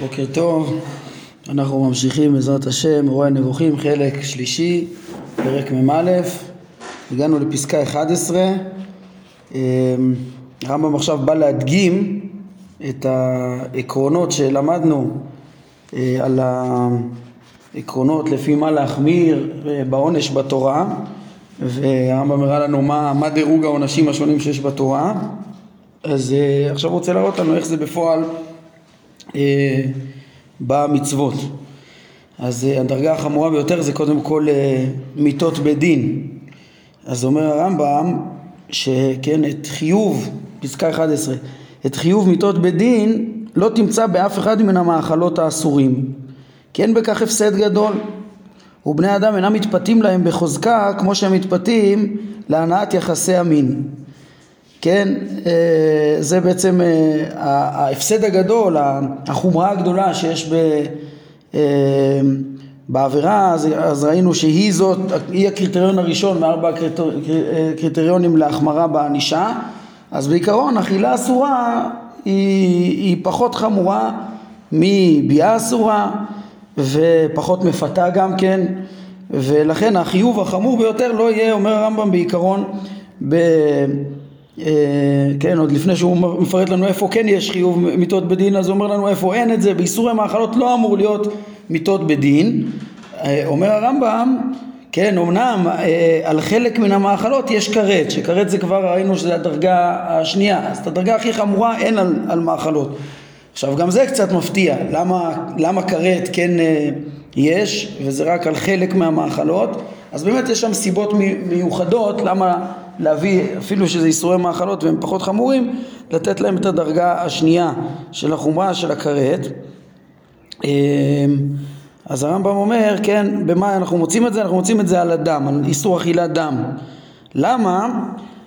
בוקר טוב, אנחנו ממשיכים בעזרת השם, אירועי הנבוכים, חלק שלישי, פרק מ"א, הגענו לפסקה 11, אמ, הרמב"ם עכשיו בא להדגים את העקרונות שלמדנו אה, על העקרונות לפי מה להחמיר אה, בעונש בתורה והרמב"ם הראה לנו מה, מה דירוג העונשים השונים שיש בתורה אז uh, עכשיו רוצה להראות לנו איך זה בפועל uh, במצוות. אז uh, הדרגה החמורה ביותר זה קודם כל uh, מיתות בדין. אז אומר הרמב"ם שכן את חיוב, פסקה 11, את חיוב מיתות בדין לא תמצא באף אחד מן המאכלות האסורים כי אין בכך הפסד גדול ובני אדם אינם מתפתים להם בחוזקה כמו שהם מתפתים להנעת יחסי המין כן, אה, זה בעצם אה, ההפסד הגדול, החומרה הגדולה שיש ב, אה, בעבירה, אז, אז ראינו שהיא זאת, היא הקריטריון הראשון מארבע הקריטריונים להחמרה בענישה, אז בעיקרון אכילה אסורה היא, היא פחות חמורה מביאה אסורה ופחות מפתה גם כן ולכן החיוב החמור ביותר לא יהיה, אומר הרמב"ם בעיקרון, ב... אה, כן, עוד לפני שהוא מפרט לנו איפה כן יש חיוב מיתות בדין, אז הוא אומר לנו איפה אין את זה, באיסורי מאכלות לא אמור להיות מיתות בדין. אה, אומר הרמב"ם, כן, אמנם אה, על חלק מן המאכלות יש כרת, שכרת זה כבר ראינו שזה הדרגה השנייה, אז את הדרגה הכי חמורה אין על, על מאכלות. עכשיו גם זה קצת מפתיע, למה, למה כרת כן יש, וזה רק על חלק מהמאכלות, אז באמת יש שם סיבות מיוחדות למה להביא, אפילו שזה איסורי מאכלות והם פחות חמורים, לתת להם את הדרגה השנייה של החומרה של הכרת. אמ, אז הרמב"ם אומר, כן, במה אנחנו מוצאים את זה? אנחנו מוצאים את זה על הדם, על איסור אכילת דם. למה?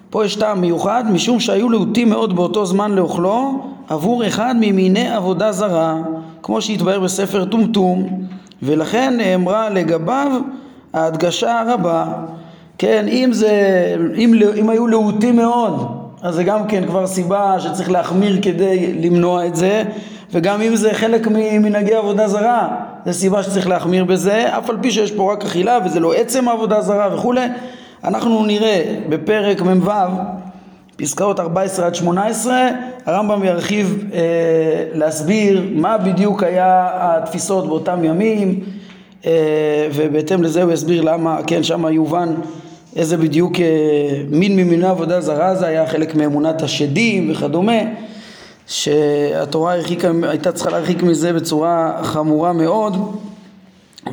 פה יש טעם מיוחד, משום שהיו להוטים מאוד באותו זמן לאוכלו עבור אחד ממיני עבודה זרה, כמו שהתבהר בספר טומטום, ולכן נאמרה לגביו ההדגשה הרבה. כן, אם זה, אם, אם היו להוטים מאוד, אז זה גם כן כבר סיבה שצריך להחמיר כדי למנוע את זה, וגם אם זה חלק ממנהגי עבודה זרה, זה סיבה שצריך להחמיר בזה, אף על פי שיש פה רק אכילה וזה לא עצם עבודה זרה וכולי, אנחנו נראה בפרק מ"ו, פסקאות 14 עד 18, הרמב"ם ירחיב אה, להסביר מה בדיוק היה התפיסות באותם ימים, אה, ובהתאם לזה הוא יסביר למה, כן, שם יובן איזה בדיוק אה, מין ממיני עבודה זרה זה היה חלק מאמונת השדים וכדומה שהתורה הרחיקה, הייתה צריכה להרחיק מזה בצורה חמורה מאוד.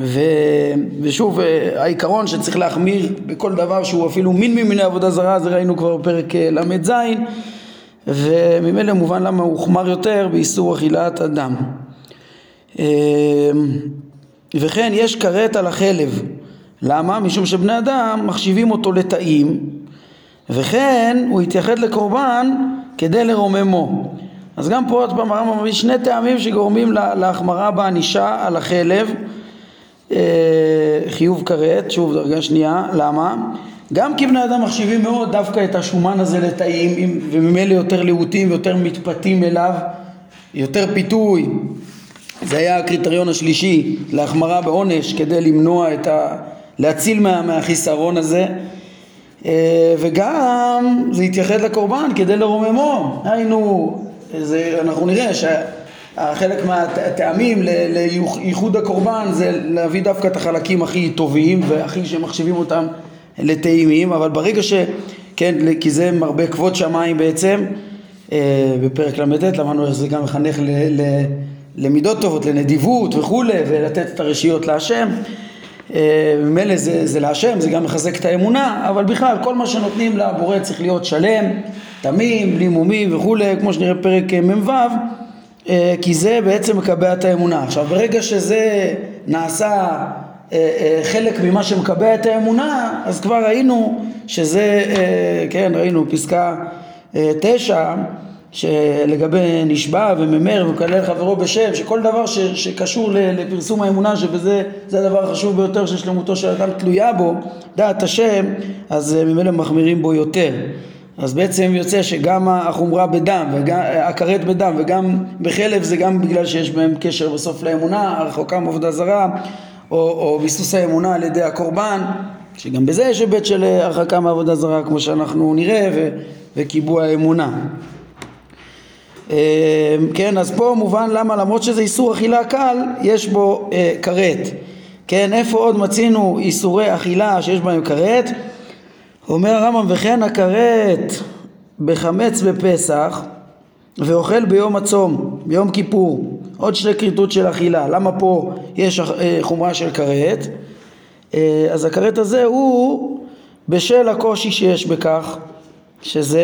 ו, ושוב אה, העיקרון שצריך להחמיר בכל דבר שהוא אפילו מין ממיני עבודה זרה זה ראינו כבר בפרק אה, ל"ז וממילא מובן למה הוא הוחמר יותר באיסור אכילת אדם וכן יש כרת על החלב למה? משום שבני אדם מחשיבים אותו לטעים וכן הוא התייחד לקורבן כדי לרוממו אז גם פה עוד פעם הרמב"ם מביא שני טעמים שגורמים להחמרה בענישה על החלב אה, חיוב כרת, שוב דרגה שנייה, למה? גם כי בני אדם מחשיבים מאוד דווקא את השומן הזה לטעים וממילא יותר להוטים ויותר מתפתים אליו יותר פיתוי זה היה הקריטריון השלישי להחמרה בעונש כדי למנוע את ה... להציל מה, מהחיסרון הזה. אה, וגם זה יתייחד לקורבן כדי לרוממו. היינו זה, אנחנו נראה שחלק מהטעמים לייחוד הקורבן זה להביא דווקא את החלקים הכי טובים והכי שמחשיבים אותם לטעימים אבל ברגע ש... כן, כי זה מרבה כבוד שמיים בעצם אה, בפרק ל"ט למדנו איך זה גם מחנך ל, ל, למידות טובות, לנדיבות וכולי ולתת את הרשיות להשם ממילא זה, זה להשם, זה גם מחזק את האמונה, אבל בכלל כל מה שנותנים לבורא צריך להיות שלם, תמים, בלי מומים וכולי, כמו שנראה בפרק מ"ו, אה, כי זה בעצם מקבע את האמונה. עכשיו ברגע שזה נעשה אה, חלק ממה שמקבע את האמונה, אז כבר ראינו שזה, כן, ראינו פסקה תשע שלגבי נשבע וממר ומקלל חברו בשם, שכל דבר ש, שקשור לפרסום האמונה שבזה זה הדבר החשוב ביותר ששלמותו של אדם תלויה בו, דעת השם, אז אה, ממילא מחמירים בו יותר. אז בעצם יוצא שגם החומרה בדם, הכרת בדם וגם בחלב זה גם בגלל שיש בהם קשר בסוף לאמונה, הרחוקה מעבודה זרה או, או ביסוס האמונה על ידי הקורבן, שגם בזה יש היבט של הרחקה מעבודה זרה כמו שאנחנו נראה ו, וקיבוע האמונה. אמ, כן, אז פה מובן למה למרות שזה איסור אכילה קל, יש בו אה, כרת. כן, איפה עוד מצינו איסורי אכילה שיש בהם כרת? אומר הרמב"ם וכן הכרת בחמץ בפסח ואוכל ביום הצום, ביום כיפור, עוד שתי כריתות של אכילה. למה פה יש אה, חומרה של כרת? אה, אז הכרת הזה הוא בשל הקושי שיש בכך שזה,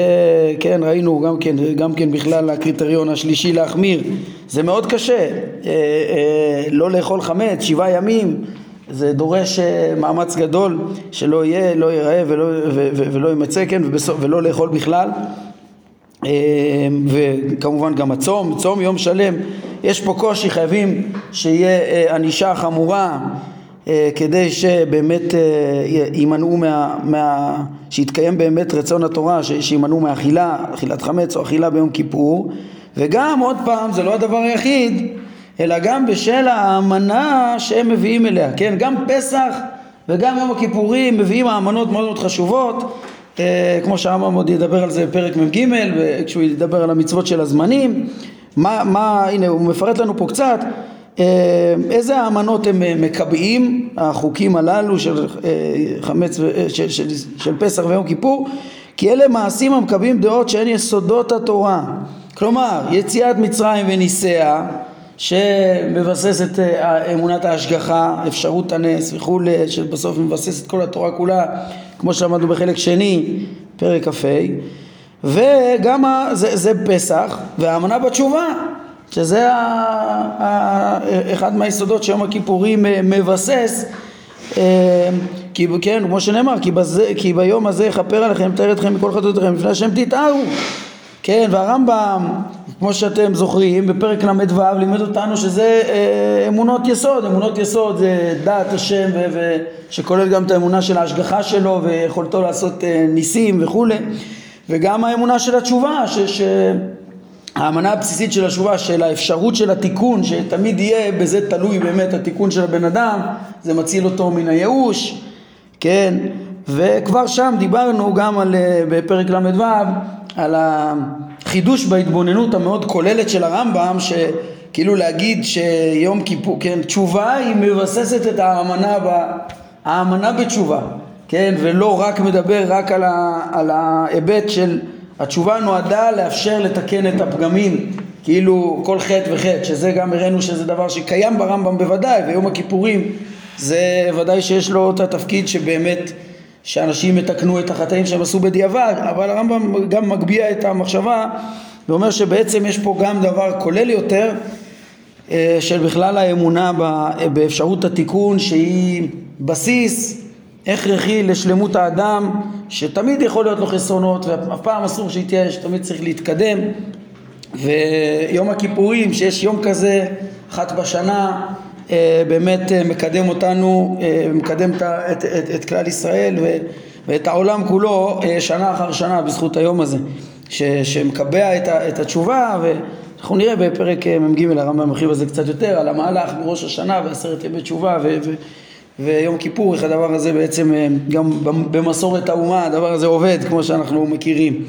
כן, ראינו גם כן, גם כן בכלל הקריטריון השלישי להחמיר, זה מאוד קשה, אה, אה, לא לאכול חמץ שבעה ימים, זה דורש אה, מאמץ גדול שלא יהיה, לא ייראה ולא, ו, ולא יימצא, כן, ובסוף, ולא לאכול בכלל, אה, וכמובן גם הצום, צום יום שלם, יש פה קושי, חייבים שיהיה אה, ענישה חמורה. אה, כדי שבאמת אה, יימנעו מה, מה... שיתקיים באמת רצון התורה, שימנעו מאכילה, אכילת חמץ או אכילה ביום כיפור. וגם עוד פעם זה לא הדבר היחיד אלא גם בשל האמנה שהם מביאים אליה, כן? גם פסח וגם יום הכיפורים מביאים האמנות מאוד מאוד חשובות. אה, כמו שהרמב"ם עוד ידבר על זה בפרק מ"ג כשהוא ידבר על המצוות של הזמנים מה, מה, הנה הוא מפרט לנו פה קצת. אה, איזה האמנות הם אה, מקבעים, החוקים הללו של אה, חמץ, של, של, של פסח ויום כיפור? כי אלה מעשים המקבעים דעות שהן יסודות התורה. כלומר, יציאת מצרים וניסיה, שמבסס את אמונת ההשגחה, אפשרות הנס וכולי, שבסוף מבסס את כל התורה כולה, כמו שלמדנו בחלק שני, פרק כ"ה, וגם זה, זה פסח, והאמנה בתשובה, שזה אחד מהיסודות שיום הכיפורים אה, מבסס אה, כי כן, כמו שנאמר, כי, בזה, כי ביום הזה יכפר עליכם, מתאר אתכם מכל חטאותיכם לפני השם תתארו כן, והרמב"ם, כמו שאתם זוכרים, בפרק ל"ו לימד אותנו שזה אה, אמונות יסוד, אמונות יסוד זה דעת השם ו- ו- שכולל גם את האמונה של ההשגחה שלו ויכולתו לעשות אה, ניסים וכולי וגם האמונה של התשובה ש- ש- האמנה הבסיסית של התשובה של האפשרות של התיקון שתמיד יהיה בזה תלוי באמת התיקון של הבן אדם זה מציל אותו מן הייאוש כן? וכבר שם דיברנו גם על, אה, בפרק ל"ו על החידוש בהתבוננות המאוד כוללת של הרמב"ם שכאילו להגיד שיום כיפור, כן, תשובה היא מבססת את האמנה, ב, האמנה בתשובה, כן, ולא רק מדבר רק על, על ההיבט של התשובה נועדה לאפשר לתקן את הפגמים כאילו כל חטא וחטא שזה גם הראינו שזה דבר שקיים ברמב"ם בוודאי ויום הכיפורים זה ודאי שיש לו את התפקיד שבאמת שאנשים יתקנו את החטאים שהם עשו בדיעבד אבל הרמב"ם גם מגביה את המחשבה ואומר שבעצם יש פה גם דבר כולל יותר אה, של בכלל האמונה באפשרות התיקון שהיא בסיס הכרחי לשלמות האדם שתמיד יכול להיות לו חסרונות ואף פעם אסור שיתייאש, תמיד צריך להתקדם. ויום הכיפורים שיש יום כזה אחת בשנה אה, באמת אה, מקדם אותנו, אה, מקדם את, את, את, את כלל ישראל ואת העולם כולו שנה אחר שנה בזכות היום הזה ש, שמקבע את, את התשובה ואנחנו נראה בפרק מ"ג הרמב"ם מרחיב על זה קצת יותר על המהלך מראש השנה ועשרת ימי תשובה ו, ו, ויום כיפור, איך הדבר הזה בעצם גם במסורת האומה הדבר הזה עובד כמו שאנחנו מכירים.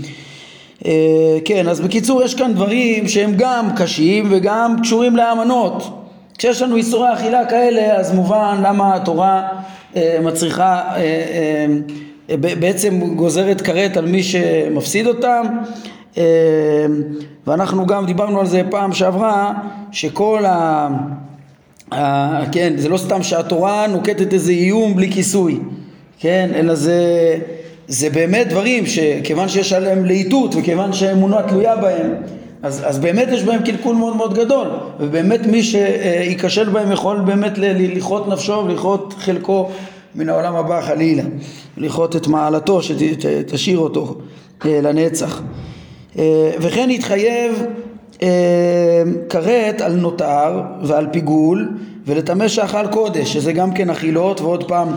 כן, אז בקיצור יש כאן דברים שהם גם קשים וגם קשורים לאמנות. כשיש לנו איסורי אכילה כאלה אז מובן למה התורה אה, מצריכה, אה, אה, בעצם גוזרת כרת על מי שמפסיד אותם. אה, ואנחנו גם דיברנו על זה פעם שעברה שכל ה... ה... כן, זה לא סתם שהתורה נוקטת איזה איום בלי כיסוי, כן, אלא זה, זה באמת דברים שכיוון שיש עליהם להיטות וכיוון שהאמונה תלויה בהם אז, אז באמת יש בהם קלקול מאוד מאוד גדול ובאמת מי שייכשל בהם יכול באמת לכרות נפשו ולכרות חלקו מן העולם הבא חלילה לכרות את מעלתו שתשאיר אותו אה, לנצח. אה, וכן יתחייב אה, כרת על נותר ועל פיגול ולטמא שאכל קודש שזה גם כן אכילות ועוד פעם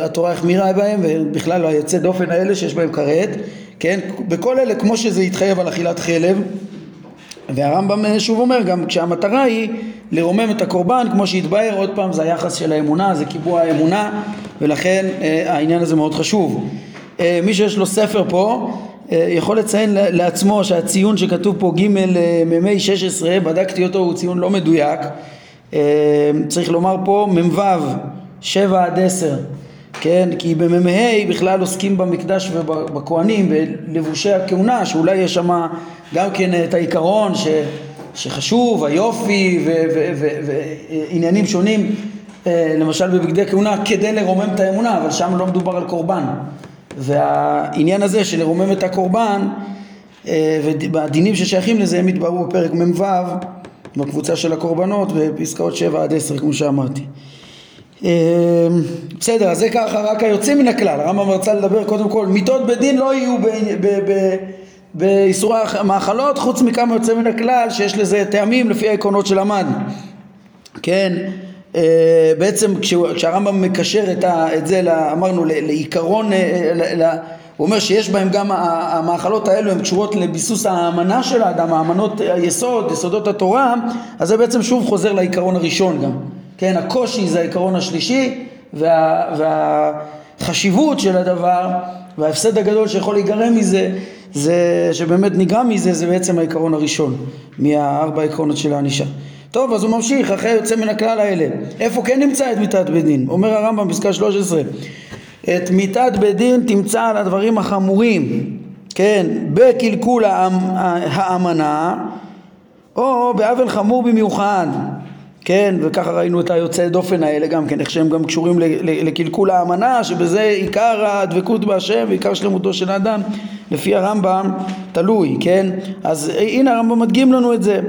התורה החמירה בהם ובכלל היוצא דופן האלה שיש בהם כרת, כן? בכל אלה כמו שזה התחייב על אכילת חלב והרמב"ם שוב אומר גם כשהמטרה היא לרומם את הקורבן כמו שהתבהר עוד פעם זה היחס של האמונה זה קיבוע האמונה ולכן העניין הזה מאוד חשוב מי שיש לו ספר פה יכול לציין לעצמו שהציון שכתוב פה ג' מ"מ 16 בדקתי אותו הוא ציון לא מדויק צריך לומר פה מ"ו 7 עד 10 כן? כי במ"ה בכלל עוסקים במקדש ובכהנים, בלבושי הכהונה, שאולי יש שם גם כן את העיקרון ש, שחשוב, היופי ועניינים שונים, למשל בבגדי כהונה, כדי לרומם את האמונה, אבל שם לא מדובר על קורבן. והעניין הזה של לרומם את הקורבן והדינים ששייכים לזה הם התבררו בפרק מ"ו בקבוצה של הקורבנות בפסקאות 7 עד 10 כמו שאמרתי. אמ, בסדר, זה ככה רק היוצא מן הכלל, הרמב"ם רצה לדבר קודם כל, מיתות בדין לא יהיו באיסורי המאכלות חוץ מכמה יוצא מן הכלל שיש לזה טעמים לפי העקרונות שלמדנו, כן, אה, בעצם כשהרמב"ם מקשר את, זה, אמרנו, לעיקרון, אה, הוא אומר שיש בהם גם המאכלות האלו הן קשורות לביסוס האמנה של האדם, האמנות היסוד, יסודות התורה, אז זה בעצם שוב חוזר לעיקרון הראשון גם. כן, הקושי זה העיקרון השלישי וה, והחשיבות של הדבר וההפסד הגדול שיכול להיגרם מזה זה שבאמת נגרם מזה זה בעצם העיקרון הראשון מהארבע עקרונות של הענישה. טוב אז הוא ממשיך אחרי יוצא מן הכלל האלה איפה כן נמצא את מיתת בית דין? אומר הרמב"ם פסקה 13 את מיתת בית דין תמצא על הדברים החמורים כן בקלקול האמנה או בעוול חמור במיוחד כן, וככה ראינו את היוצאי דופן האלה גם כן, איך שהם גם קשורים לקלקול האמנה, שבזה עיקר הדבקות בהשם ועיקר שלמותו של האדם, לפי הרמב"ם תלוי, כן? אז הנה הרמב"ם מדגים לנו את זה.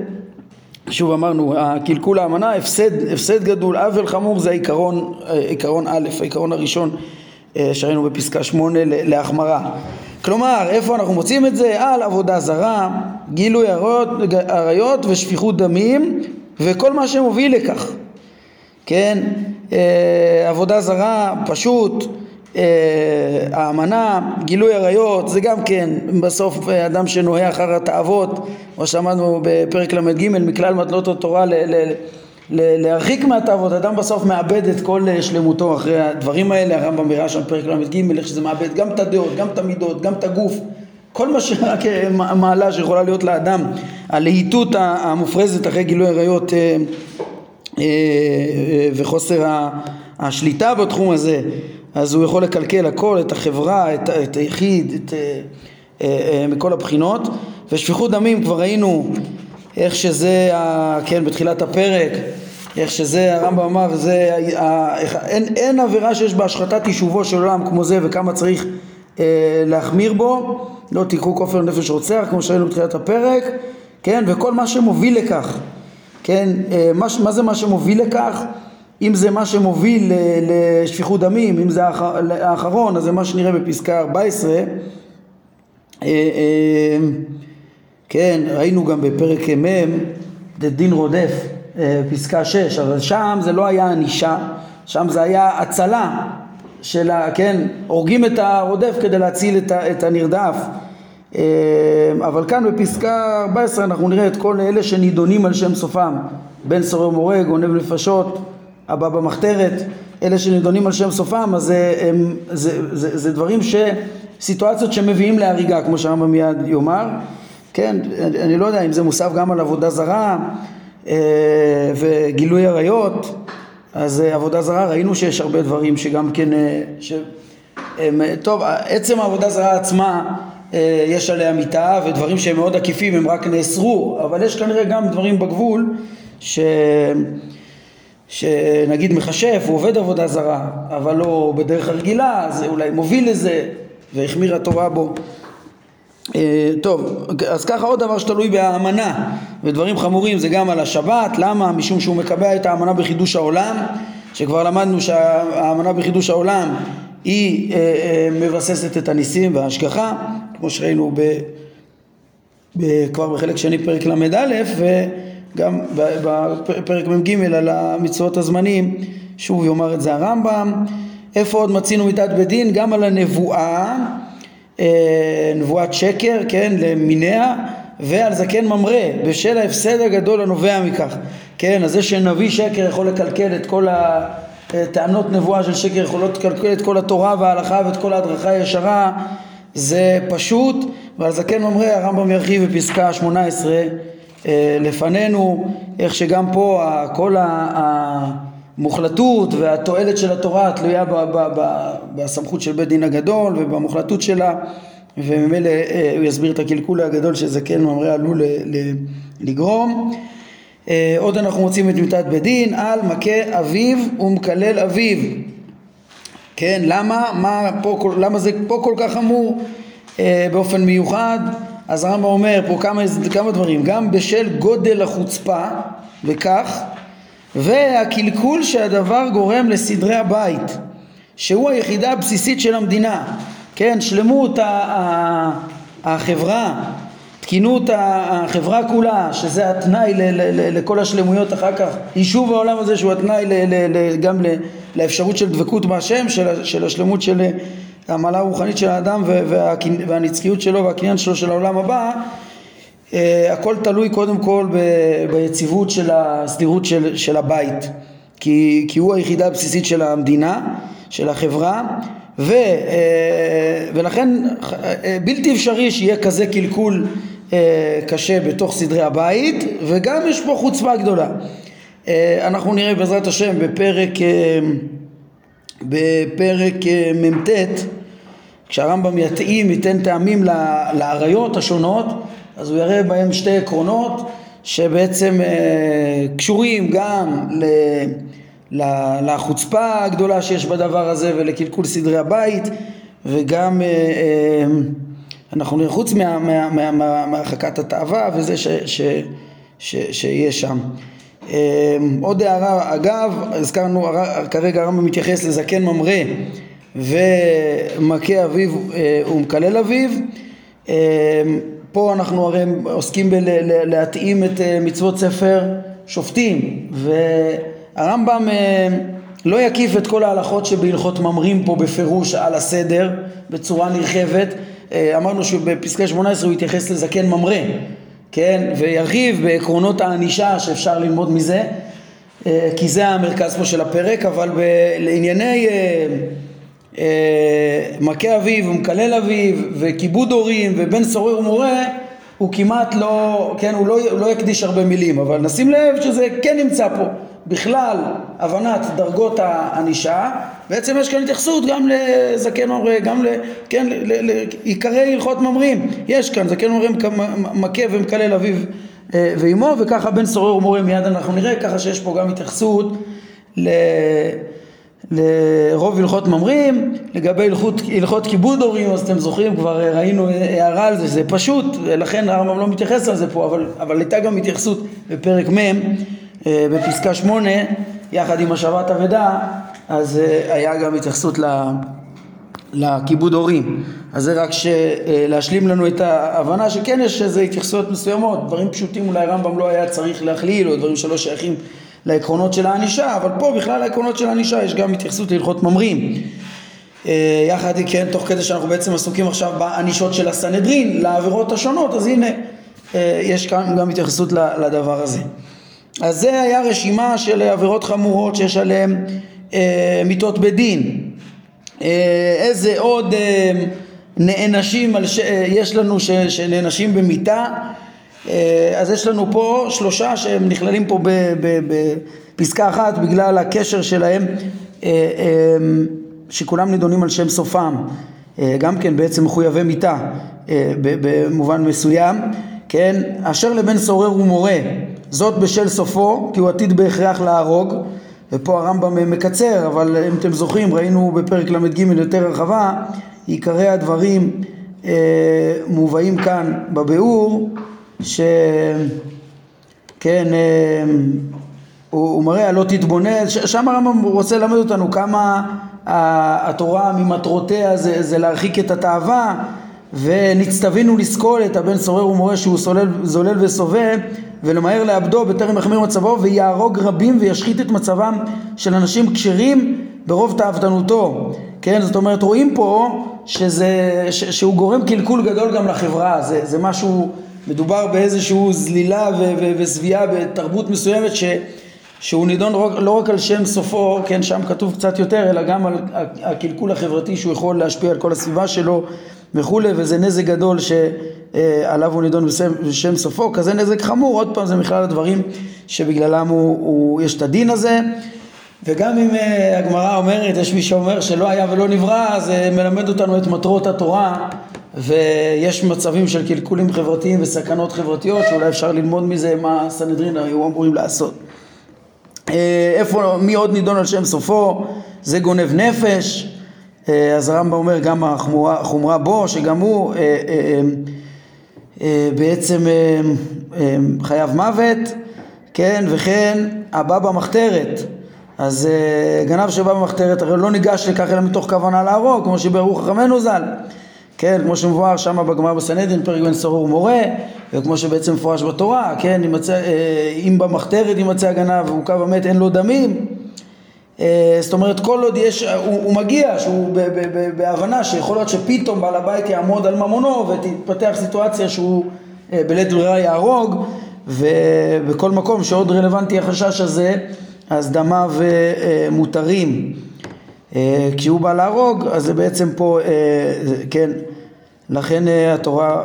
שוב אמרנו, קלקול האמנה, הפסד, הפסד גדול, עוול חמור זה העיקרון, עיקרון א', העיקרון הראשון אה, שראינו בפסקה שמונה להחמרה. כלומר, איפה אנחנו מוצאים את זה? על עבודה זרה, גילוי עריות ושפיכות דמים וכל מה שמוביל לכך, כן, אה, עבודה זרה, פשוט, האמנה, גילוי עריות, זה גם כן בסוף אה, אדם שנוהה אחר התאוות, כמו שאמרנו בפרק ל"ג, מכלל מטלות התורה ל- ל- ל- להרחיק מהתאוות, אדם בסוף מאבד את כל שלמותו אחרי הדברים האלה, הרמב"ם הראה שם פרק ל"ג, איך שזה מאבד גם את הדעות, גם את המידות, גם את הגוף, כל מה שרק מעלה שיכולה להיות לאדם, הלהיטות המופרזת אחרי גילוי עריות אה, אה, וחוסר השליטה בתחום הזה, אז הוא יכול לקלקל הכל, את החברה, את, את היחיד, את, אה, מכל הבחינות. ושפיכות דמים כבר ראינו איך שזה, כן, בתחילת הפרק, איך שזה, הרמב"ם אמר, זה, אין, אין עבירה שיש בה השחתת יישובו של עולם כמו זה וכמה צריך אה, להחמיר בו, לא תיקחו כופר נפש רוצח כמו שראינו בתחילת הפרק, כן, וכל מה שמוביל לכך, כן, אה, מה, מה זה מה שמוביל לכך? אם זה מה שמוביל לשפיכות דמים, אם זה האחרון, אז זה מה שנראה בפסקה 14, אה, כן, ראינו גם בפרק מ', דין רודף, פסקה 6, אבל שם זה לא היה ענישה, שם זה היה הצלה של ה... כן, הורגים את הרודף כדי להציל את, הנרדף. אה, אבל כאן בפסקה 14 אנחנו נראה את כל אלה שנידונים על שם סופם. בן סורר מורה, גונב נפשות, הבא במחתרת אלה שנידונים על שם סופם אז זה, הם, זה, זה, זה דברים ש... סיטואציות שמביאים להריגה כמו שהרמב"ם מיד יאמר. כן, אני לא יודע אם זה מוסף גם על עבודה זרה אה, וגילוי עריות אז אה, עבודה זרה ראינו שיש הרבה דברים שגם כן, אה, ש... הם, טוב, עצם העבודה זרה עצמה אה, יש עליה מיטה ודברים שהם מאוד עקיפים הם רק נאסרו, אבל יש כנראה גם דברים בגבול ש... שנגיד מכשף הוא עובד עבודה זרה אבל לא בדרך הרגילה זה אולי מוביל לזה והחמירה התורה בו אה, טוב, אז ככה עוד דבר שתלוי באמנה ודברים חמורים זה גם על השבת, למה? משום שהוא מקבע את האמנה בחידוש העולם שכבר למדנו שהאמנה בחידוש העולם היא אה, אה, מבססת את הניסים וההשגחה כמו שראינו ב, כבר בחלק שני פרק ל"א וגם בפרק מ"ג על המצוות הזמנים שוב יאמר את זה הרמב"ם, איפה עוד מצינו מיתת בית דין? גם על הנבואה, אה, נבואת שקר, כן, למיניה, ועל זקן ממרא, בשל ההפסד הגדול הנובע מכך. כן, אז זה שנביא שקר יכול לקלקל את כל הטענות נבואה של שקר, יכולות לקלקל את כל התורה וההלכה ואת כל ההדרכה הישרה, זה פשוט, ועל זקן ממרא הרמב"ם ירחיב בפסקה 18 אה, לפנינו, איך שגם פה כל המוחלטות והתועלת של התורה תלויה בסמכות של בית דין הגדול ובמוחלטות שלה וממילא אה, הוא יסביר את הקלקול הגדול שזקן ממרא עלול לגרום. אה, עוד אנחנו מוצאים את מיתת בית דין על מכה אביו ומקלל אביו. כן, למה? מה פה, למה זה פה כל כך חמור באופן מיוחד? אז הרמב"ם אומר פה כמה, כמה דברים, גם בשל גודל החוצפה וכך, והקלקול שהדבר גורם לסדרי הבית, שהוא היחידה הבסיסית של המדינה, כן, שלמות החברה, תקינות החברה כולה, שזה התנאי לכל השלמויות אחר כך, יישוב העולם הזה שהוא התנאי גם לאפשרות של דבקות בהשם, של השלמות של המעלה הרוחנית של האדם והנצחיות שלו והקניין שלו של העולם הבא אה, הכל תלוי קודם כל ביציבות של הסדירות של, של הבית. כי, כי הוא היחידה הבסיסית של המדינה, של החברה ו, אה, ולכן אה, בלתי אפשרי שיהיה כזה קלקול קשה בתוך סדרי הבית וגם יש פה חוצפה גדולה. אנחנו נראה בעזרת השם בפרק בפרק מ"ט כשהרמב"ם יתאים, ייתן טעמים לאריות השונות, אז הוא יראה בהם שתי עקרונות שבעצם אה, קשורים גם ל, לחוצפה הגדולה שיש בדבר הזה ולקלקול סדרי הבית וגם אה, אה, אנחנו נראה חוץ מהרחקת התאווה וזה ש, ש, ש, שיש שם. עוד הערה, אגב, הזכרנו, כרגע הרמב"ם מתייחס לזקן ממרא ומכה אביו אה, ומקלל אביו. אה, פה אנחנו הרי עוסקים בלהתאים את אה, מצוות ספר שופטים והרמב"ם לא יקיף את כל ההלכות שבהלכות ממרים פה בפירוש על הסדר בצורה נרחבת. אמרנו שבפסקה 18 הוא יתייחס לזקן ממרא כן? וירחיב בעקרונות הענישה שאפשר ללמוד מזה. כי זה המרכז פה של הפרק אבל לענייני מכה אביו ומקלל אביו וכיבוד הורים ובן סורר ומורה הוא כמעט לא, כן, הוא לא, הוא לא יקדיש הרבה מילים, אבל נשים לב שזה כן נמצא פה. בכלל, הבנת דרגות הענישה, בעצם יש כאן התייחסות גם לזקן ממרא, גם ל... כן, לעיקרי הלכות ממרים. יש כאן, זקן ממרא מכה ומקלל אביו אה, ואימו, וככה בן סורר ומורה מיד אנחנו נראה, ככה שיש פה גם התייחסות ל... לרוב הלכות ממרים, לגבי הלכות, הלכות כיבוד הורים, אז אתם זוכרים, כבר ראינו הערה על זה, זה פשוט, לכן הרמב"ם לא מתייחס על זה פה, אבל, אבל הייתה גם התייחסות בפרק מ' אה, בפסקה שמונה, יחד עם השבת אבדה, אז אה, היה גם התייחסות ל... לכיבוד הורים. אז זה רק אה, להשלים לנו את ההבנה שכן יש איזה התייחסויות מסוימות, דברים פשוטים אולי הרמב"ם לא היה צריך להכליל, או דברים שלא שייכים לעקרונות של הענישה, אבל פה בכלל העקרונות של הענישה יש גם התייחסות להלכות ממרים. אה, יחד, כן, תוך כדי שאנחנו בעצם עסוקים עכשיו בענישות של הסנהדרין, לעבירות השונות, אז הנה, אה, יש כאן גם התייחסות לדבר הזה. אז זה היה רשימה של עבירות חמורות שיש עליהן אה, מיתות בדין. איזה עוד נענשים יש לנו שנענשים במיתה אה, אז יש לנו פה שלושה שהם נכללים פה בפסקה אחת בגלל הקשר שלהם אה, אה, שכולם נידונים על שם סופם. גם כן בעצם מחויבי מיתה במובן מסוים. כן אשר לבן סורר ומורה זאת בשל סופו כי הוא עתיד בהכרח להרוג. ופה הרמב"ם מקצר אבל אם אתם זוכרים ראינו בפרק ל"ג יותר הרחבה עיקרי הדברים מובאים כאן בביאור שכן, אה, הוא, הוא מראה לא תתבונן, שם הרמב"ם רוצה ללמד אותנו כמה התורה ממטרותיה זה, זה להרחיק את התאווה ונצטווינו לסקול את הבן סורר ומורה שהוא סולל, זולל וסובב ולמהר לאבדו בטרם יחמיר מצבו ויהרוג רבים וישחית את מצבם של אנשים כשרים ברוב תאוותנותו. כן זאת אומרת רואים פה שזה, ש, שהוא גורם קלקול גדול גם לחברה זה, זה משהו מדובר באיזשהו זלילה וזביעה בתרבות מסוימת ש, שהוא נידון לא, רק על שם סופו, כן, שם כתוב קצת יותר, אלא גם על הקלקול החברתי שהוא יכול להשפיע על כל הסביבה שלו וכולי, וזה נזק גדול שעליו הוא נידון בשם, סופו, כזה נזק חמור, עוד פעם זה מכלל הדברים שבגללם הוא, הוא, יש את הדין הזה, וגם אם uh, הגמרא אומרת, יש מי שאומר שלא היה ולא נברא, זה מלמד אותנו את מטרות התורה, ויש מצבים של קלקולים חברתיים וסכנות חברתיות, שאולי אפשר ללמוד מזה מה הסנהדרין היו אמורים לעשות. אה, איפה, מי עוד נידון על שם סופו? זה גונב נפש. אה, אז הרמב"ם אומר גם החומרה, בו, שגם הוא אה, בעצם חייב מוות, כן, וכן הבא במחתרת. אז גנב שבא במחתרת הרי לא ניגש לכך אלא מתוך כוונה להרוג, כמו שביארו חכמינו ז"ל. כן, כמו שמבואר שם בגמרא בסנהדרין, פרק בן סרור מורה, וכמו שבעצם מפורש בתורה, כן, ימצא, אה, אם במחתרת יימצא הגנב והוכה במת אין לו דמים, אה, זאת אומרת כל עוד יש, הוא, הוא מגיע, שהוא ב, ב, ב, בהבנה שיכול להיות שפתאום בעל הבית יעמוד על ממונו ותתפתח סיטואציה שהוא אה, בלית ברירה יהרוג ובכל מקום שעוד רלוונטי החשש הזה אז דמיו מותרים. כשהוא בא להרוג אז זה בעצם פה, כן, לכן התורה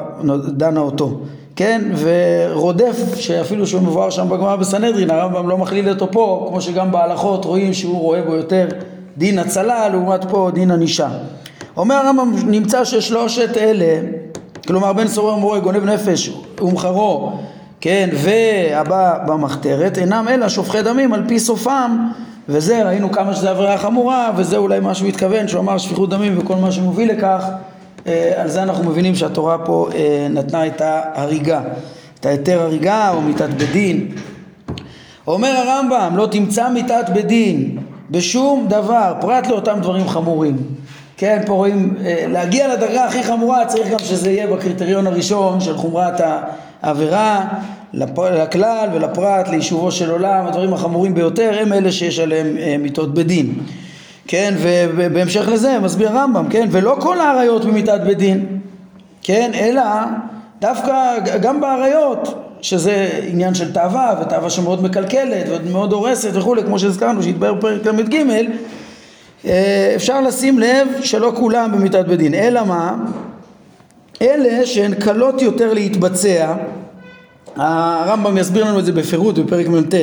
דנה אותו. כן, ורודף, שאפילו שהוא מבואר שם בגמרא בסנהדרין, הרמב"ם לא מכליל אותו פה, כמו שגם בהלכות רואים שהוא רואה בו יותר דין הצלה, לעומת פה דין ענישה. אומר הרמב"ם, נמצא ששלושת אלה, כלומר בן סורר מורה, גונב נפש ומחרו, כן, והבא במחתרת, אינם אלא שופכי דמים על פי סופם, וזה, ראינו כמה שזה עבירה חמורה, וזה אולי מה שהוא התכוון, שהוא אמר שפיכות דמים וכל מה שמוביל לכך אה, על זה אנחנו מבינים שהתורה פה אה, נתנה את ההריגה, את ההיתר הריגה או מיתת בדין. אומר הרמב"ם, לא תמצא מיתת בדין בשום דבר, פרט לאותם דברים חמורים. כן, פה רואים, אה, להגיע לדרגה הכי חמורה צריך גם שזה יהיה בקריטריון הראשון של חומרת העבירה, לכלל ולפרט, ליישובו של עולם, הדברים החמורים ביותר הם אלה שיש עליהם מיתות בדין. כן, ובהמשך לזה מסביר הרמב"ם, כן, ולא כל האריות במיתת בית דין, כן, אלא דווקא גם באריות, שזה עניין של תאווה, ותאווה שמאוד מקלקלת ומאוד הורסת וכולי, כמו שהזכרנו, שהתבהר בפרק ל"ג, אה, אפשר לשים לב שלא כולם במיתת בית דין, אלא מה? אלה שהן קלות יותר להתבצע, הרמב"ם יסביר לנו את זה בפירוט בפרק מ"ט,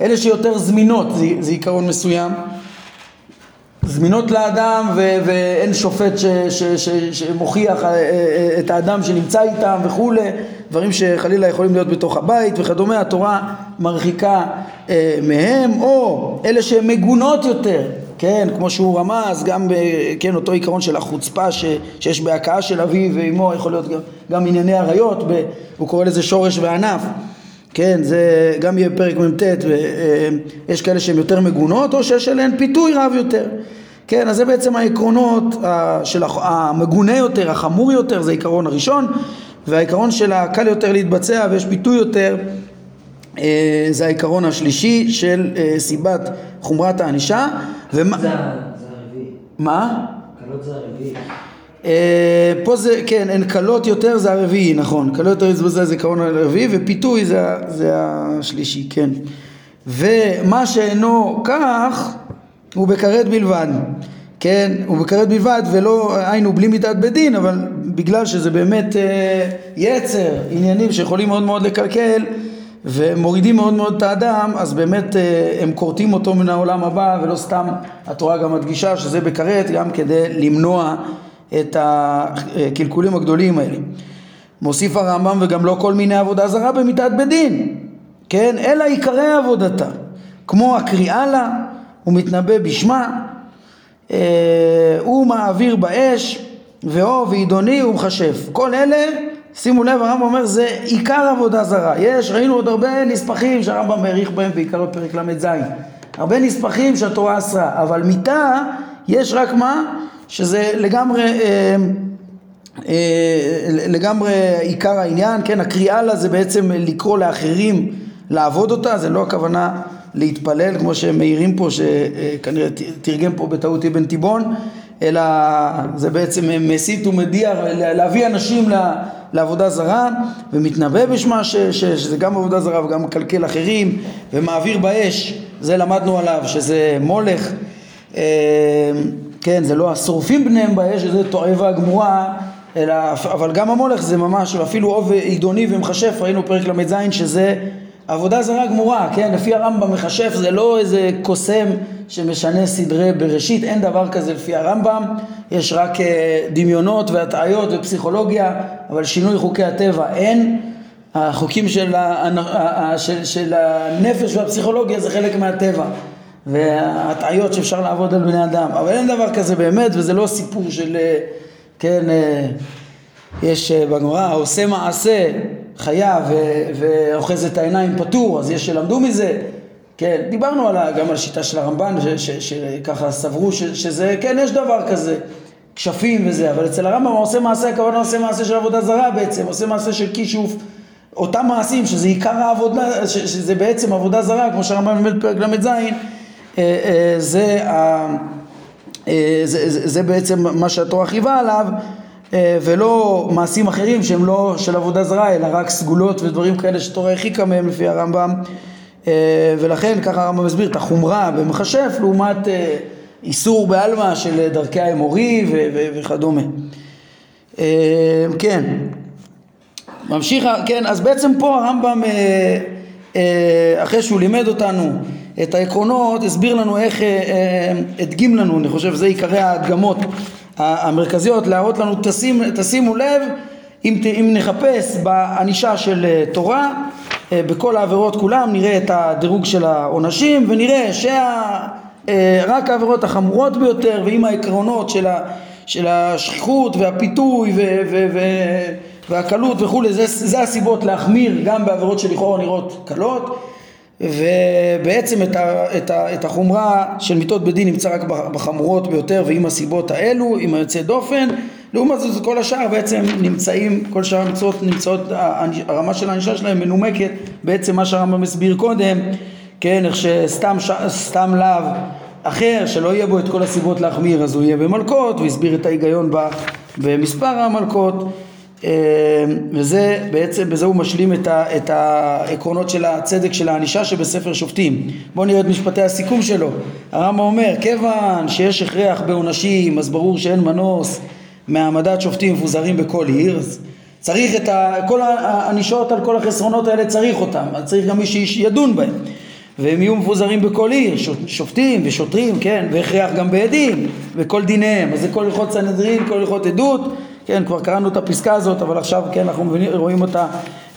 אלה שיותר זמינות, זה, זה עיקרון מסוים, זמינות לאדם ו- ואין שופט ש- ש- ש- שמוכיח אה, אה, את האדם שנמצא איתם וכולי, דברים שחלילה יכולים להיות בתוך הבית וכדומה, התורה מרחיקה אה, מהם, או אלה שהן מגונות יותר, כן, כמו שהוא רמז, גם, ב, כן, אותו עיקרון של החוצפה ש, שיש בהכאה של אביו ואמו, יכול להיות גם, גם ענייני עריות, ב, הוא קורא לזה שורש וענף. כן, זה גם יהיה בפרק מ"ט, יש כאלה שהן יותר מגונות או שיש עליהן פיתוי רב יותר. כן, אז זה בעצם העקרונות של המגונה יותר, החמור יותר, זה העיקרון הראשון, והעיקרון של הקל יותר להתבצע ויש ביטוי יותר, אה, זה העיקרון השלישי של אה, סיבת חומרת הענישה. ומה... זה הרביעי. מה? קלות זה הרביעי. אה, פה זה, כן, הן קלות יותר זה הרביעי, נכון, קלות יותר זה הזיכרון הרביעי ופיתוי זה, זה השלישי, כן. ומה שאינו כך הוא בכרת בלבד, כן, הוא בכרת בלבד ולא היינו בלי מיתת בית דין אבל בגלל שזה באמת אה, יצר, עניינים שיכולים מאוד מאוד לקלקל ומורידים מאוד מאוד את האדם אז באמת אה, הם כורתים אותו מן העולם הבא ולא סתם התורה גם מדגישה שזה בכרת גם כדי למנוע את הקלקולים הגדולים האלה. מוסיף הרמב"ם וגם לא כל מיני עבודה זרה במיתת בית דין, כן, אלא עיקרי עבודתה, כמו הקריאה לה הוא מתנבא בשמה, אה, הוא מעביר באש, ואו ועידוני הוא מכשף. כל אלה, שימו לב, הרמב"ם אומר, זה עיקר עבודה זרה. יש, ראינו עוד הרבה נספחים שהרמב"ם העריך בהם בעיקר בפרק ל"ז. הרבה נספחים שהתורה אסרה, אבל מיתה יש רק מה? שזה לגמרי אה, לגמרי עיקר העניין, כן, הקריאה לה זה בעצם לקרוא לאחרים לעבוד אותה, זה לא הכוונה להתפלל כמו שהם מעירים פה, שכנראה תרגם פה בטעות אבן תיבון, אלא זה בעצם מסית ומדיח להביא אנשים לעבודה זרה ומתנבא בשמה ש, ש, שזה גם עבודה זרה וגם מקלקל אחרים ומעביר באש, זה למדנו עליו שזה מולך, אה, כן זה לא השורפים בניהם באש, שזה תועבה גמורה אלא, אבל גם המולך זה ממש, אפילו עוב עידוני ומכשף, ראינו פרק ל"ז שזה עבודה זרה גמורה, כן? לפי הרמב"ם מכשף זה לא איזה קוסם שמשנה סדרי בראשית, אין דבר כזה לפי הרמב"ם, יש רק אה, דמיונות והטעיות ופסיכולוגיה, אבל שינוי חוקי הטבע אין. החוקים של הנפש והפסיכולוגיה זה חלק מהטבע וההטעיות שאפשר לעבוד על בני אדם, אבל אין דבר כזה באמת וזה לא סיפור של, אה, כן, אה, יש בגמרא, העושה מעשה חייב ואוחז את העיניים פטור, אז יש שלמדו מזה, כן, דיברנו על, גם על שיטה של הרמב"ן, שככה סברו ש, שזה, כן, יש דבר כזה, כשפים וזה, אבל אצל הרמב"ם עושה מעשה, הכוונה עושה מעשה של עבודה זרה בעצם, עושה מעשה של כישוף, אותם מעשים שזה עיקר העבודה, ש, שזה בעצם עבודה זרה, כמו שהרמב"ם מלמד פרק ל"ז, אה, אה, זה, אה, זה, זה, זה בעצם מה שהתורה חייבה עליו אה, ולא מעשים אחרים שהם לא של עבודה זרה אלא רק סגולות ודברים כאלה שתורה הרחיקה מהם לפי הרמב"ם אה, ולכן ככה הרמב"ם מסביר את החומרה במכשף לעומת אה, איסור בעלמא של דרכי האמורי וכדומה. כן, ממשיך, כן, אז בעצם פה הרמב"ם אחרי שהוא לימד אותנו את העקרונות הסביר לנו איך, הדגים לנו, אני חושב זה עיקרי ההדגמות המרכזיות להראות לנו תשים, תשימו לב אם, אם נחפש בענישה של אה, תורה אה, בכל העבירות כולם נראה את הדירוג של העונשים ונראה שרק אה, העבירות החמורות ביותר ועם העקרונות של, ה, של השכיחות והפיתוי ו, ו, ו, והקלות וכולי זה, זה הסיבות להחמיר גם בעבירות שלכאורה נראות קלות ובעצם את, ה, את, ה, את החומרה של מיתות בדין נמצא רק בחמורות ביותר ועם הסיבות האלו, עם היוצא דופן, לעומת זאת כל השאר בעצם נמצאים, כל שאר המצוות נמצאות, הרמה של הענישה שלהם מנומקת בעצם מה שהרמב"ם הסביר קודם, כן, איך שסתם סתם לאו אחר שלא יהיה בו את כל הסיבות להחמיר אז הוא יהיה במלכות והסביר את ההיגיון במספר המלכות וזה בעצם, בזה הוא משלים את, ה, את העקרונות של הצדק של הענישה שבספר שופטים. בואו נראה את משפטי הסיכום שלו. הרמב"ם אומר, כיוון שיש הכרח בעונשים, אז ברור שאין מנוס מהעמדת שופטים מפוזרים בכל עיר, צריך את ה, כל הענישות על כל החסרונות האלה צריך אותם, אז צריך גם מי שידון בהם. והם יהיו מפוזרים בכל עיר, שופטים ושוטרים, כן, והכרח גם בעדים, וכל דיניהם, אז זה כל הלכות סנהדרין, כל הלכות עדות כן, כבר קראנו את הפסקה הזאת, אבל עכשיו כן, אנחנו מבינים, רואים אותה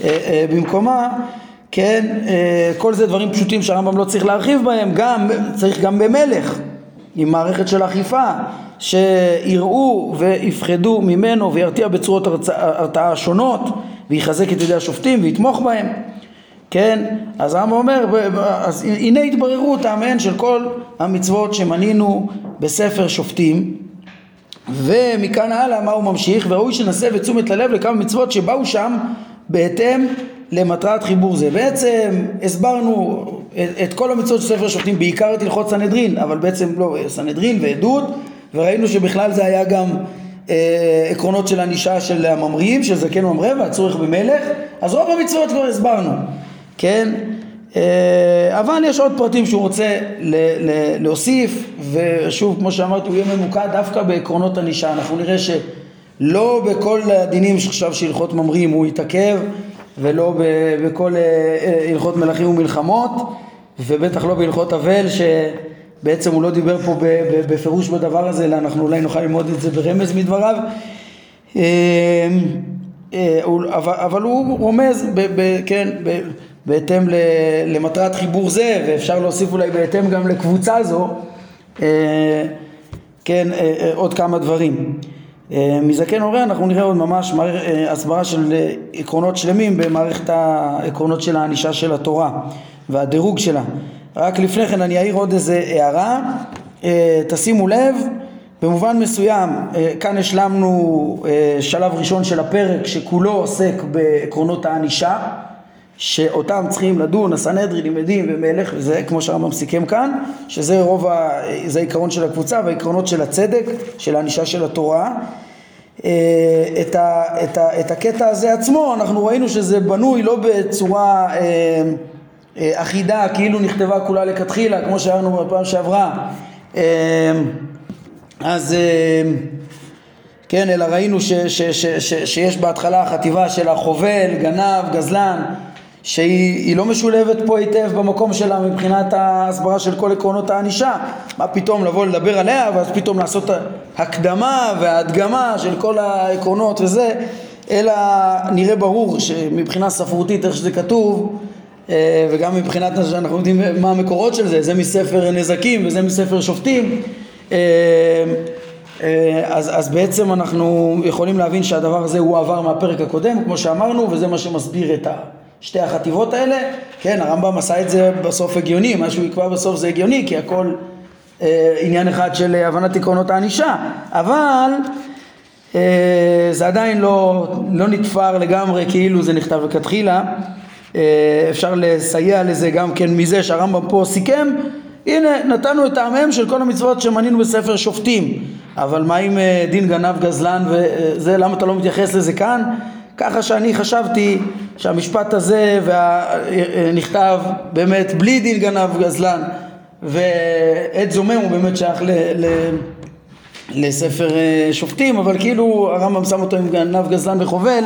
אה, אה, במקומה, כן, אה, כל זה דברים פשוטים שהרמב"ם לא צריך להרחיב בהם, גם, צריך גם במלך, עם מערכת של אכיפה, שיראו ויפחדו ממנו וירתיע בצורות הרתעה שונות, ויחזק את ידי השופטים ויתמוך בהם. כן, אז הרמב"ם אומר, אז הנה התבררו טעמיהן של כל המצוות שמנינו בספר שופטים ומכאן הלאה מה הוא ממשיך וראוי שנסב את תשומת ללב לכמה מצוות שבאו שם בהתאם למטרת חיבור זה. בעצם הסברנו את, את כל המצוות של ספר שופטים בעיקר את הלכות סנהדרין אבל בעצם לא סנהדרין ועדות וראינו שבכלל זה היה גם אה, עקרונות של ענישה של הממריאים של זקן ממרא והצורך במלך אז רוב המצוות כבר הסברנו כן אבל יש עוד פרטים שהוא רוצה להוסיף ושוב כמו שאמרתי הוא יהיה ממוקד דווקא בעקרונות ענישה. אנחנו נראה שלא בכל הדינים שעכשיו שהלכות ממרים הוא יתעכב ולא בכל אה, אה, הלכות מלכים ומלחמות ובטח לא בהלכות אבל שבעצם הוא לא דיבר פה בפירוש בדבר הזה אלא אנחנו אולי נוכל ללמוד את זה ברמז מדבריו. אבל הוא רומז, כן, בהתאם למטרת חיבור זה, ואפשר להוסיף אולי בהתאם גם לקבוצה זו, אה, כן, אה, אה, עוד כמה דברים. מזקן הורה אנחנו נראה עוד ממש הסברה של עקרונות שלמים במערכת העקרונות של הענישה של התורה והדירוג שלה. רק לפני כן אני אעיר עוד איזה הערה, תשימו לב במובן מסוים כאן השלמנו שלב ראשון של הפרק שכולו עוסק בעקרונות הענישה שאותם צריכים לדון הסנהדרין, עדים ומלך וזה כמו שהרמב"ם סיכם כאן שזה רוב, ה... זה העיקרון של הקבוצה והעקרונות של הצדק של הענישה של התורה. אה, את, ה, את, ה, את הקטע הזה עצמו אנחנו ראינו שזה בנוי לא בצורה אה, אה, אחידה כאילו נכתבה כולה לכתחילה כמו שהראינו בפעם שעברה. אז כן אלא ראינו ש, ש, ש, ש, שיש בהתחלה חטיבה של החובל, גנב, גזלן שהיא לא משולבת פה היטב במקום שלה מבחינת ההסברה של כל עקרונות הענישה. מה פתאום לבוא לדבר עליה ואז פתאום לעשות הקדמה והדגמה של כל העקרונות וזה אלא נראה ברור שמבחינה ספרותית איך שזה כתוב אה, וגם מבחינת שאנחנו יודעים מה המקורות של זה זה מספר נזקים וזה מספר שופטים אה, אה, אז, אז בעצם אנחנו יכולים להבין שהדבר הזה הוא עבר מהפרק הקודם כמו שאמרנו וזה מה שמסביר את ה... שתי החטיבות האלה, כן, הרמב"ם עשה את זה בסוף הגיוני, מה שהוא יקבע בסוף זה הגיוני, כי הכל אה, עניין אחד של הבנת עקרונות הענישה, אבל אה, זה עדיין לא, לא נתפר לגמרי כאילו זה נכתב לכתחילה, אה, אפשר לסייע לזה גם כן מזה שהרמב"ם פה סיכם, הנה נתנו את טעמיהם של כל המצוות שמנינו בספר שופטים, אבל מה עם אה, דין גנב גזלן וזה, למה אתה לא מתייחס לזה כאן? ככה שאני חשבתי שהמשפט הזה וה... נכתב באמת בלי דין גנב גזלן ועד זומם הוא באמת שייך ל... ל... לספר אה, שופטים אבל כאילו הרמב"ם שם אותו עם גנב גזלן וחובל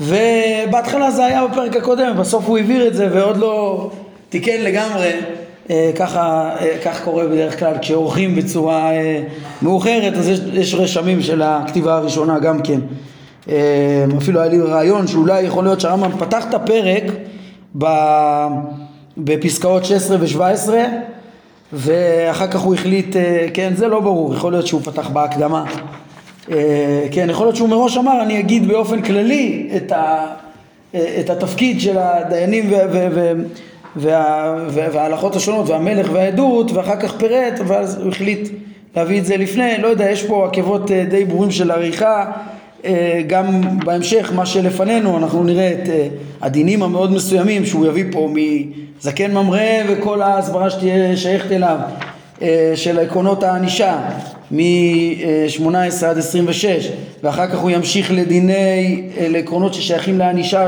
ובהתחלה זה היה בפרק הקודם בסוף הוא העביר את זה ועוד לא תיקן לגמרי אה, ככה אה, כך קורה בדרך כלל כשעורכים בצורה מאוחרת אז יש, יש רשמים של הכתיבה הראשונה גם כן אפילו היה לי רעיון שאולי יכול להיות שהרמב"ם פתח את הפרק בפסקאות 16 ו-17 ואחר כך הוא החליט, אה, כן זה לא ברור, יכול להיות שהוא פתח בהקדמה. אה, כן, יכול להיות שהוא מראש אמר אני אגיד באופן כללי את, ה, אה, את התפקיד של הדיינים וההלכות השונות והמלך והעדות ואחר כך פירט ואז הוא החליט להביא את זה לפני, לא יודע, יש פה עקבות די ברורים של עריכה. אה, גם בהמשך מה שלפנינו אנחנו נראה את אה, הדינים המאוד מסוימים שהוא יביא פה מזקן ממרא וכל ההסברה שתהיה שייכת אליו אה, של עקרונות הענישה מ-18 עד 26 ואחר כך הוא ימשיך לדיני, לעקרונות ששייכים לענישה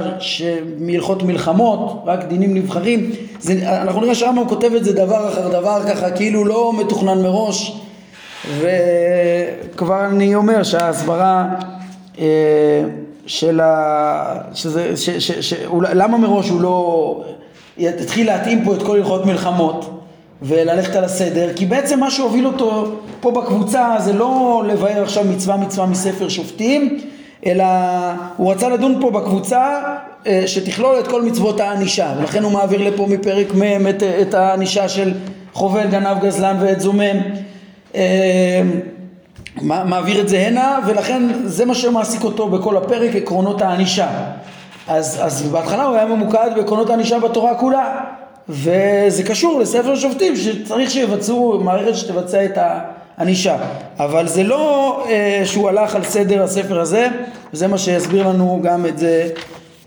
מהלכות מלחמות, רק דינים נבחרים. זה, אנחנו נראה שהרמב"ם כותב את זה דבר אחר דבר ככה כאילו לא מתוכנן מראש וכבר אני אומר שההסברה אה, של ה... שזה... ש... ש... ש... אולי... למה מראש הוא לא יתחיל להתאים פה את כל הלכות מלחמות וללכת על הסדר? כי בעצם מה שהוביל אותו פה בקבוצה זה לא לבאר עכשיו מצווה מצווה מספר שופטים אלא הוא רצה לדון פה בקבוצה אה, שתכלול את כל מצוות הענישה ולכן הוא מעביר לפה מפרק מ' את, את הענישה של חובל, גנב, גזלן ועת זומם אה, מעביר את זה הנה ולכן זה מה שמעסיק אותו בכל הפרק עקרונות הענישה. אז, אז בהתחלה הוא היה ממוקד בעקרונות הענישה בתורה כולה וזה קשור לספר שופטים שצריך שיבצעו מערכת שתבצע את הענישה. אבל זה לא אה, שהוא הלך על סדר הספר הזה וזה מה שיסביר לנו גם את זה.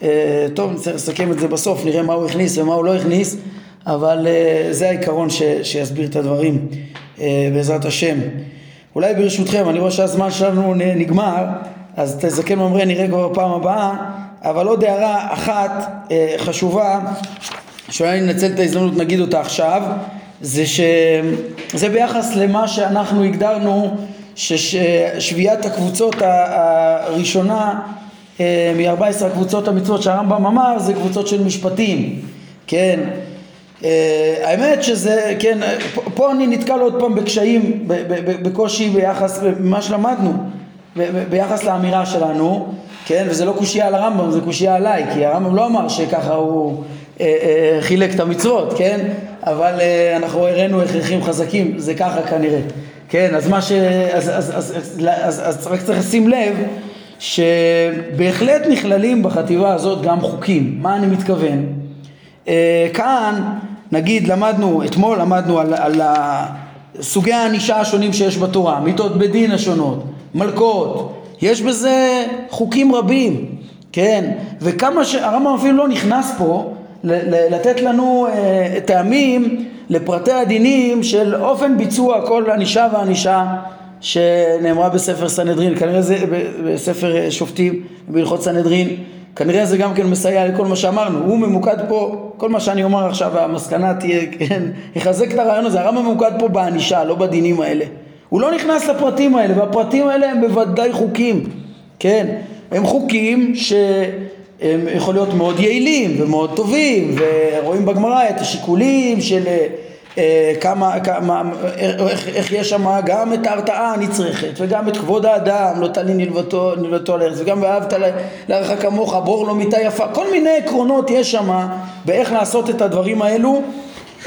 אה, טוב נצטרך לסכם את זה בסוף נראה מה הוא הכניס ומה הוא לא הכניס אבל אה, זה העיקרון ש, שיסביר את הדברים אה, בעזרת השם אולי ברשותכם, אני רואה שהזמן שלנו נגמר, אז את הזקן ממרא נראה כבר בפעם הבאה, אבל עוד הערה אחת אה, חשובה, שאולי ננצל את ההזדמנות נגיד אותה עכשיו, זה שזה ביחס למה שאנחנו הגדרנו ששביעת הקבוצות הראשונה אה, מ-14 הקבוצות המצוות שהרמב"ם אמר זה קבוצות של משפטים, כן, האמת שזה, כן, פה, פה אני נתקל עוד פעם בקשיים, בקושי ביחס למה שלמדנו, ביחס לאמירה שלנו, כן, וזה לא קושייה על הרמב"ם, זה קושייה עליי, כי הרמב"ם לא אמר שככה הוא uh, חילק את המצוות, כן, אבל אנחנו הראינו הכרחים חזקים, זה ככה כנראה, כן, אז מה ש... אז, רק צריך לשים לב שבהחלט נכללים בחטיבה הזאת גם חוקים, מה אני מתכוון? כאן נגיד למדנו, אתמול למדנו על, על, סוגי הענישה השונים שיש בתורה, מיתות בדין השונות, מלכות, יש בזה חוקים רבים, כן, וכמה שהרמב"ם אפילו לא נכנס פה לתת לנו אה, טעמים לפרטי הדינים של אופן ביצוע כל ענישה וענישה שנאמרה בספר סנהדרין, כנראה זה בספר שופטים, בהלכות סנהדרין, כנראה זה גם כן מסייע לכל מה שאמרנו, הוא ממוקד פה, כל מה שאני אומר עכשיו, המסקנה תהיה, כן, יחזק את הרעיון הזה, הרמב"ם ממוקד פה בענישה, לא בדינים האלה. הוא לא נכנס לפרטים האלה, והפרטים האלה הם בוודאי חוקים, כן, הם חוקים שהם יכול להיות מאוד יעילים ומאוד טובים, ורואים בגמרא את השיקולים של כמה, כמה, איך, איך יש שם גם את ההרתעה הנצרכת וגם את כבוד האדם, לא תלין נלוותו, נלוותו על ארץ וגם ואהבת לערך כמוך, בור לו מיטה יפה, כל מיני עקרונות יש שם באיך לעשות את הדברים האלו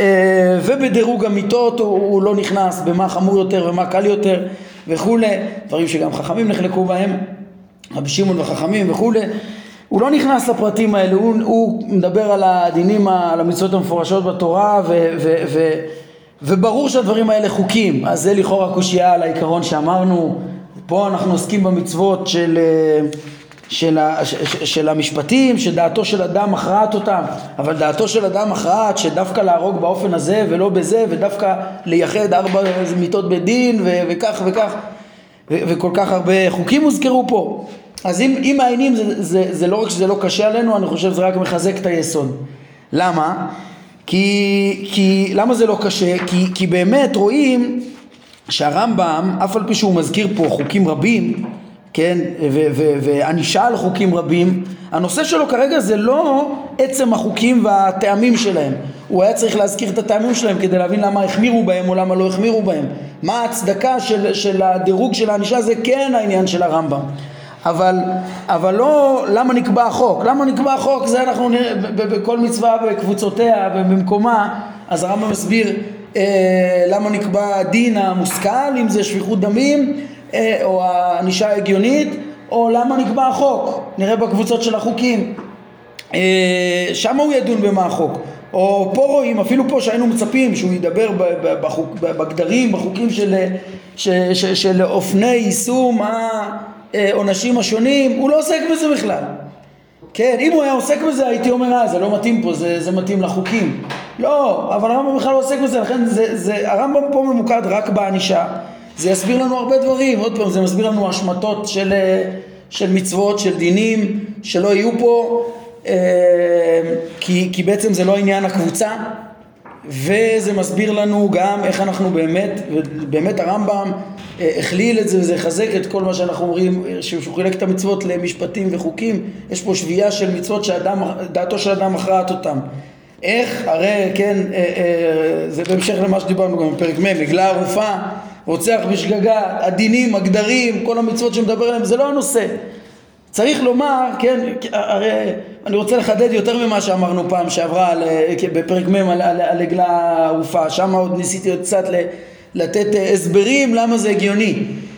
אה, ובדירוג המיטות הוא, הוא לא נכנס במה חמור יותר ומה קל יותר וכולי, דברים שגם חכמים נחלקו בהם, רבי שמעון וחכמים וכולי הוא לא נכנס לפרטים האלה, הוא, הוא מדבר על הדינים, על המצוות המפורשות בתורה ו, ו, ו, וברור שהדברים האלה חוקים, אז זה לכאורה קושייה על העיקרון שאמרנו, פה אנחנו עוסקים במצוות של, של, של, של המשפטים, שדעתו של אדם מכרעת אותם, אבל דעתו של אדם מכרעת שדווקא להרוג באופן הזה ולא בזה, ודווקא לייחד ארבע מיטות בדין ו, וכך וכך, ו, וכל כך הרבה חוקים הוזכרו פה. אז אם, אם מעיינים זה, זה, זה לא רק שזה לא קשה עלינו, אני חושב שזה רק מחזק את היסוד. למה? כי, כי למה זה לא קשה? כי, כי באמת רואים שהרמב"ם, אף על פי שהוא מזכיר פה חוקים רבים, כן, וענישה על חוקים רבים, הנושא שלו כרגע זה לא עצם החוקים והטעמים שלהם, הוא היה צריך להזכיר את הטעמים שלהם כדי להבין למה החמירו בהם או למה לא החמירו בהם, מה ההצדקה של, של הדירוג של הענישה זה כן העניין של הרמב"ם, אבל, אבל לא למה נקבע החוק, למה נקבע החוק? זה אנחנו נראה בכל מצווה בקבוצותיה ובמקומה אז הרמב"ם מסביר אה, למה נקבע הדין המושכל אם זה שפיכות דמים או הענישה ההגיונית או למה נקבע החוק, נראה בקבוצות של החוקים אה, שם הוא ידון במה החוק או פה רואים, אפילו פה שהיינו מצפים שהוא ידבר בחוק, בגדרים, בחוקים של, של, של, של אופני יישום העונשים השונים, הוא לא עוסק בזה בכלל. כן, אם הוא היה עוסק בזה הייתי אומר, אה, זה לא מתאים פה, זה, זה מתאים לחוקים. לא, אבל הרמב"ם בכלל לא עוסק בזה, לכן זה, זה, הרמב"ם פה ממוקד רק בענישה. זה יסביר לנו הרבה דברים, עוד פעם, זה מסביר לנו השמטות של, של מצוות, של דינים, שלא יהיו פה, אה, כי, כי בעצם זה לא עניין הקבוצה, וזה מסביר לנו גם איך אנחנו באמת, באמת הרמב"ם אה, הכליל את זה וזה יחזק את כל מה שאנחנו אומרים, שהוא חילק את המצוות למשפטים וחוקים, יש פה שביעה של מצוות שדעתו של אדם מכרעת אותם. איך? הרי כן, אה, אה, זה בהמשך למה שדיברנו גם בפרק מ', עגלה ערופה, רוצח בשגגה, הדינים, הגדרים, כל המצוות שמדבר עליהם, זה לא הנושא. צריך לומר, כן, הרי אני רוצה לחדד יותר ממה שאמרנו פעם שעברה על, בפרק מ' על, על, על עגלה ערופה, שם עוד ניסיתי עוד קצת לתת אה, הסברים למה זה הגיוני,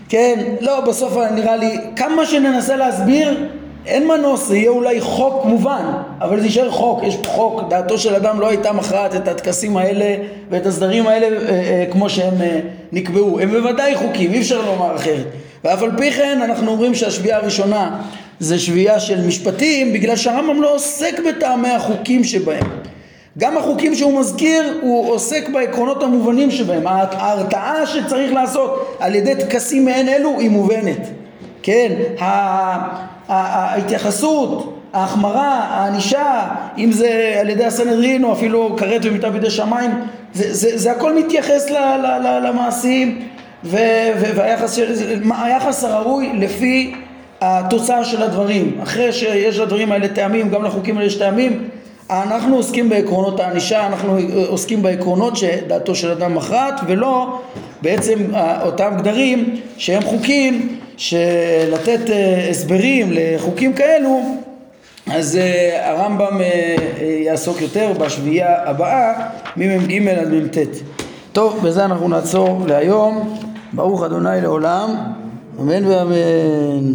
כן? לא, בסוף נראה לי, כמה שננסה להסביר, אין מנוס, זה יהיה אולי חוק מובן, אבל זה יישאר חוק, יש חוק, דעתו של אדם לא הייתה מכרעת את הטקסים האלה ואת הסדרים האלה אה, אה, כמו שהם אה, נקבעו, הם בוודאי חוקים, אי אפשר לומר אחרת, ואף על פי כן אנחנו אומרים שהשביעה הראשונה זה שביעה של משפטים בגלל שהרמב"ם לא עוסק בטעמי החוקים שבהם. גם החוקים שהוא מזכיר הוא עוסק בעקרונות המובנים שבהם. ההרתעה שצריך לעשות על ידי טקסים מעין אלו היא מובנת. כן ההתייחסות ההחמרה, הענישה, אם זה על ידי הסנהדרין או אפילו כרת ומיטה בידי שמיים, זה, זה, זה הכל מתייחס ל, ל, ל, למעשים והיחס הראוי לפי התוצאה של הדברים. אחרי שיש לדברים האלה טעמים, גם לחוקים האלה יש טעמים, אנחנו עוסקים בעקרונות הענישה, אנחנו עוסקים בעקרונות שדעתו של אדם מכרעת ולא בעצם אותם גדרים שהם חוקים שלתת אה, הסברים לחוקים כאלו אז אה, הרמב"ם אה, יעסוק יותר בשביעייה הבאה ממ"ג עד מ"ט. טוב, בזה אנחנו נעצור להיום. ברוך אדוני לעולם, אמן ואמן.